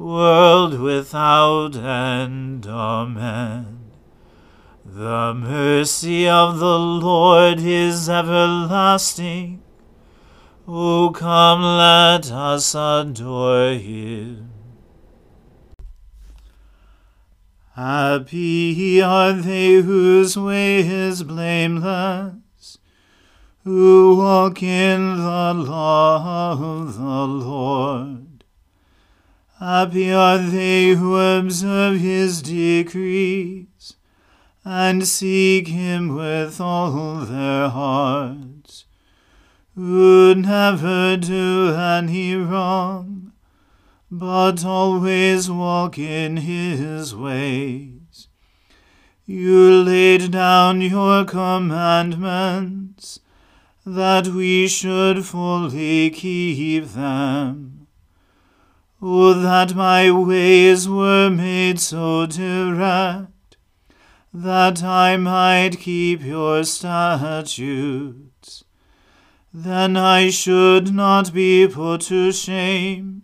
world without end. Amen. The mercy of the Lord is everlasting. O come, let us adore him. Happy are they whose way is blameless, who walk in the law of the Lord. Happy are they who observe his decrees, and seek him with all their hearts, who never do any wrong, but always walk in his ways. You laid down your commandments, that we should fully keep them. Oh, that my ways were made so direct, that I might keep your statutes. Then I should not be put to shame,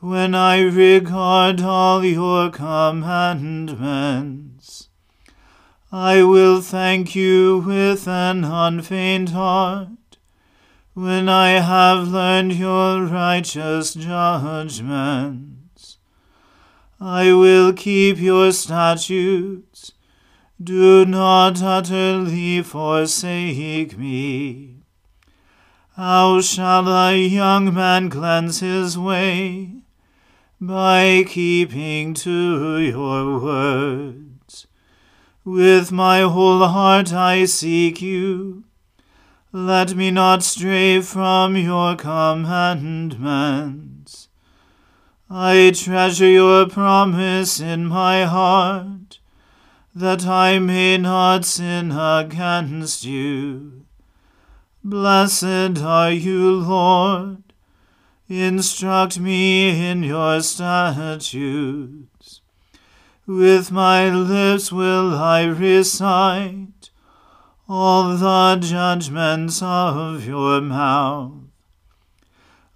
when I regard all your commandments. I will thank you with an unfeigned heart when I have learned your righteous judgments. I will keep your statutes. Do not utterly forsake me. How shall a young man cleanse his way? By keeping to your words. With my whole heart I seek you. Let me not stray from your commandments. I treasure your promise in my heart, that I may not sin against you. Blessed are you, Lord. Instruct me in your statutes. With my lips will I recite all the judgments of your mouth.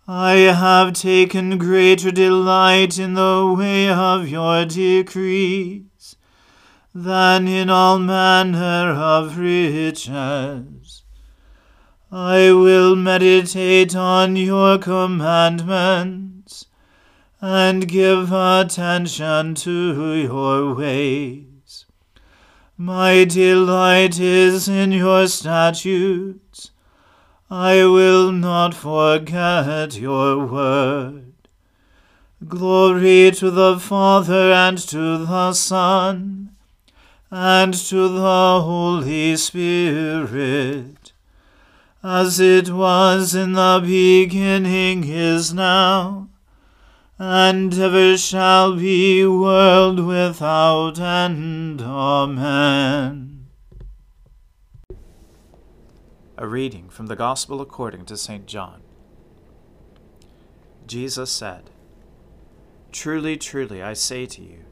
I have taken greater delight in the way of your decrees than in all manner of riches. I will meditate on your commandments and give attention to your ways. My delight is in your statutes I will not forget your word. Glory to the Father and to the Son and to the Holy Spirit, as it was in the beginning is now, and ever shall be, world without end. Amen. A reading from the Gospel according to St. John. Jesus said, Truly, truly, I say to you,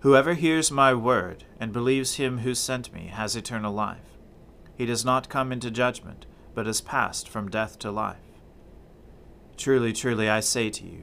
whoever hears my word and believes him who sent me has eternal life. He does not come into judgment, but is passed from death to life. Truly, truly, I say to you,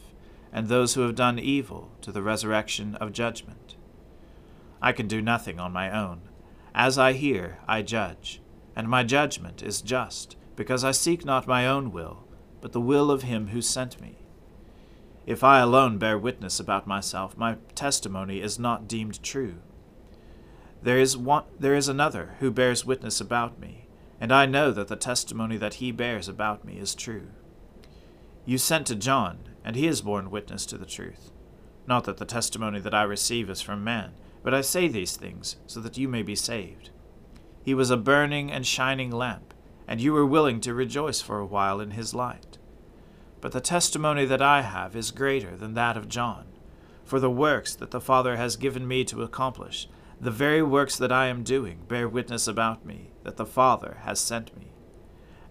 and those who have done evil to the resurrection of judgment. I can do nothing on my own. As I hear, I judge, and my judgment is just, because I seek not my own will, but the will of him who sent me. If I alone bear witness about myself, my testimony is not deemed true. There is one there is another who bears witness about me, and I know that the testimony that he bears about me is true. You sent to John, and he has borne witness to the truth. Not that the testimony that I receive is from man, but I say these things so that you may be saved. He was a burning and shining lamp, and you were willing to rejoice for a while in his light. But the testimony that I have is greater than that of John. For the works that the Father has given me to accomplish, the very works that I am doing, bear witness about me that the Father has sent me.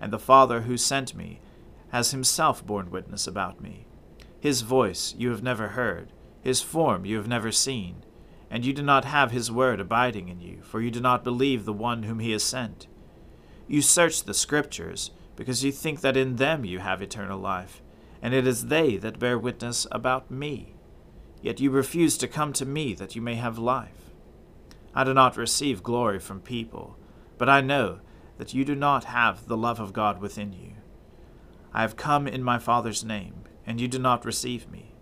And the Father who sent me has himself borne witness about me. His voice you have never heard, his form you have never seen and you do not have his word abiding in you, for you do not believe the one whom he has sent. You search the Scriptures, because you think that in them you have eternal life, and it is they that bear witness about me. Yet you refuse to come to me that you may have life. I do not receive glory from people, but I know that you do not have the love of God within you. I have come in my Father's name, and you do not receive me.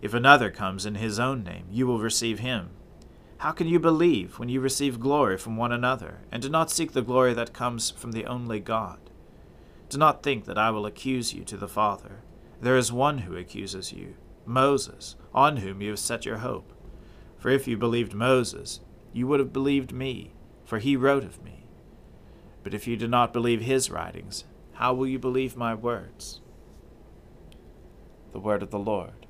If another comes in his own name, you will receive him. How can you believe when you receive glory from one another, and do not seek the glory that comes from the only God? Do not think that I will accuse you to the Father. There is one who accuses you, Moses, on whom you have set your hope. For if you believed Moses, you would have believed me, for he wrote of me. But if you do not believe his writings, how will you believe my words? The word of the Lord.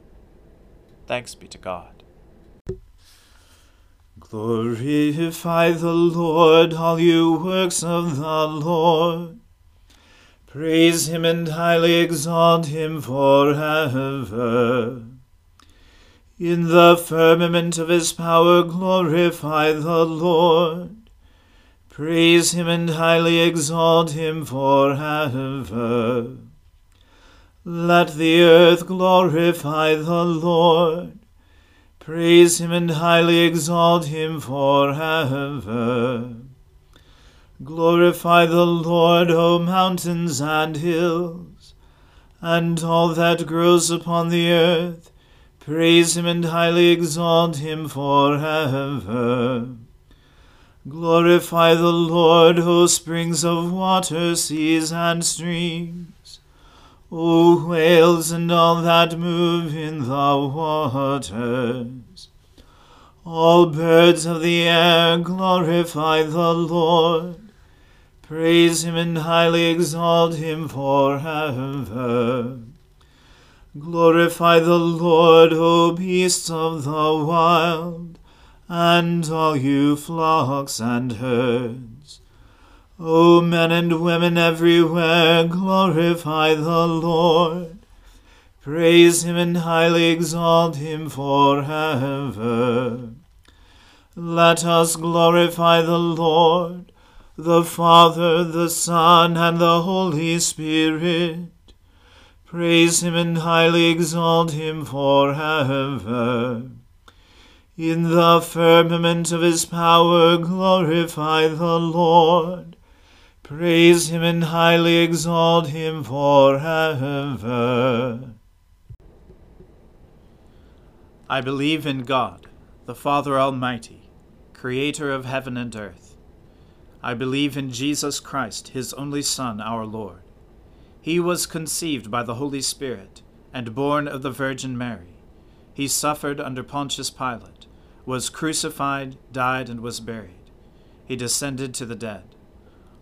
Thanks be to God. Glorify the Lord, all you works of the Lord. Praise him and highly exalt him forever. In the firmament of his power glorify the Lord. Praise him and highly exalt him forever. Let the earth glorify the Lord. Praise him and highly exalt him forever. Glorify the Lord, O mountains and hills, and all that grows upon the earth. Praise him and highly exalt him forever. Glorify the Lord, O springs of water, seas, and streams. O whales and all that move in the waters. All birds of the air, glorify the Lord. Praise him and highly exalt him forever. Glorify the Lord, O beasts of the wild and all you flocks and herds. O men and women everywhere, glorify the Lord. Praise him and highly exalt him forever. Let us glorify the Lord, the Father, the Son, and the Holy Spirit. Praise him and highly exalt him forever. In the firmament of his power glorify the Lord. Praise him and highly exalt him forever. I believe in God, the Father Almighty, creator of heaven and earth. I believe in Jesus Christ, his only Son, our Lord. He was conceived by the Holy Spirit and born of the Virgin Mary. He suffered under Pontius Pilate was crucified, died, and was buried. He descended to the dead.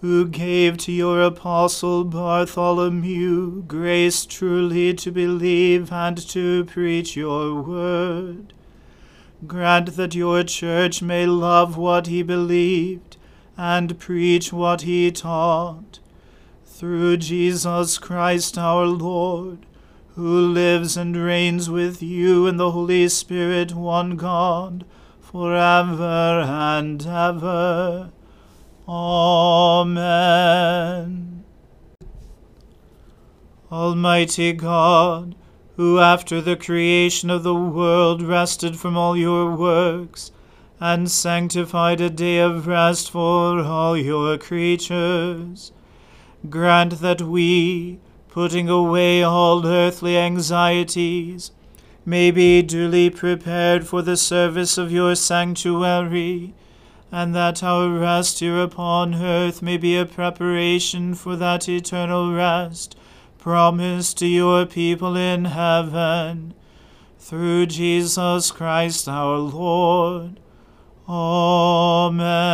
who gave to your apostle Bartholomew grace truly to believe and to preach your word, grant that your church may love what he believed and preach what he taught. Through Jesus Christ our Lord, who lives and reigns with you in the Holy Spirit, one God, forever and ever. Amen. Almighty God, who after the creation of the world rested from all your works, and sanctified a day of rest for all your creatures, grant that we, putting away all earthly anxieties, may be duly prepared for the service of your sanctuary, and that our rest here upon earth may be a preparation for that eternal rest promised to your people in heaven, through Jesus Christ our Lord. Amen.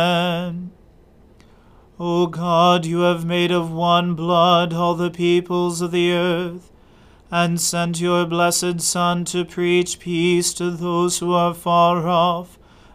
O God, you have made of one blood all the peoples of the earth, and sent your blessed Son to preach peace to those who are far off,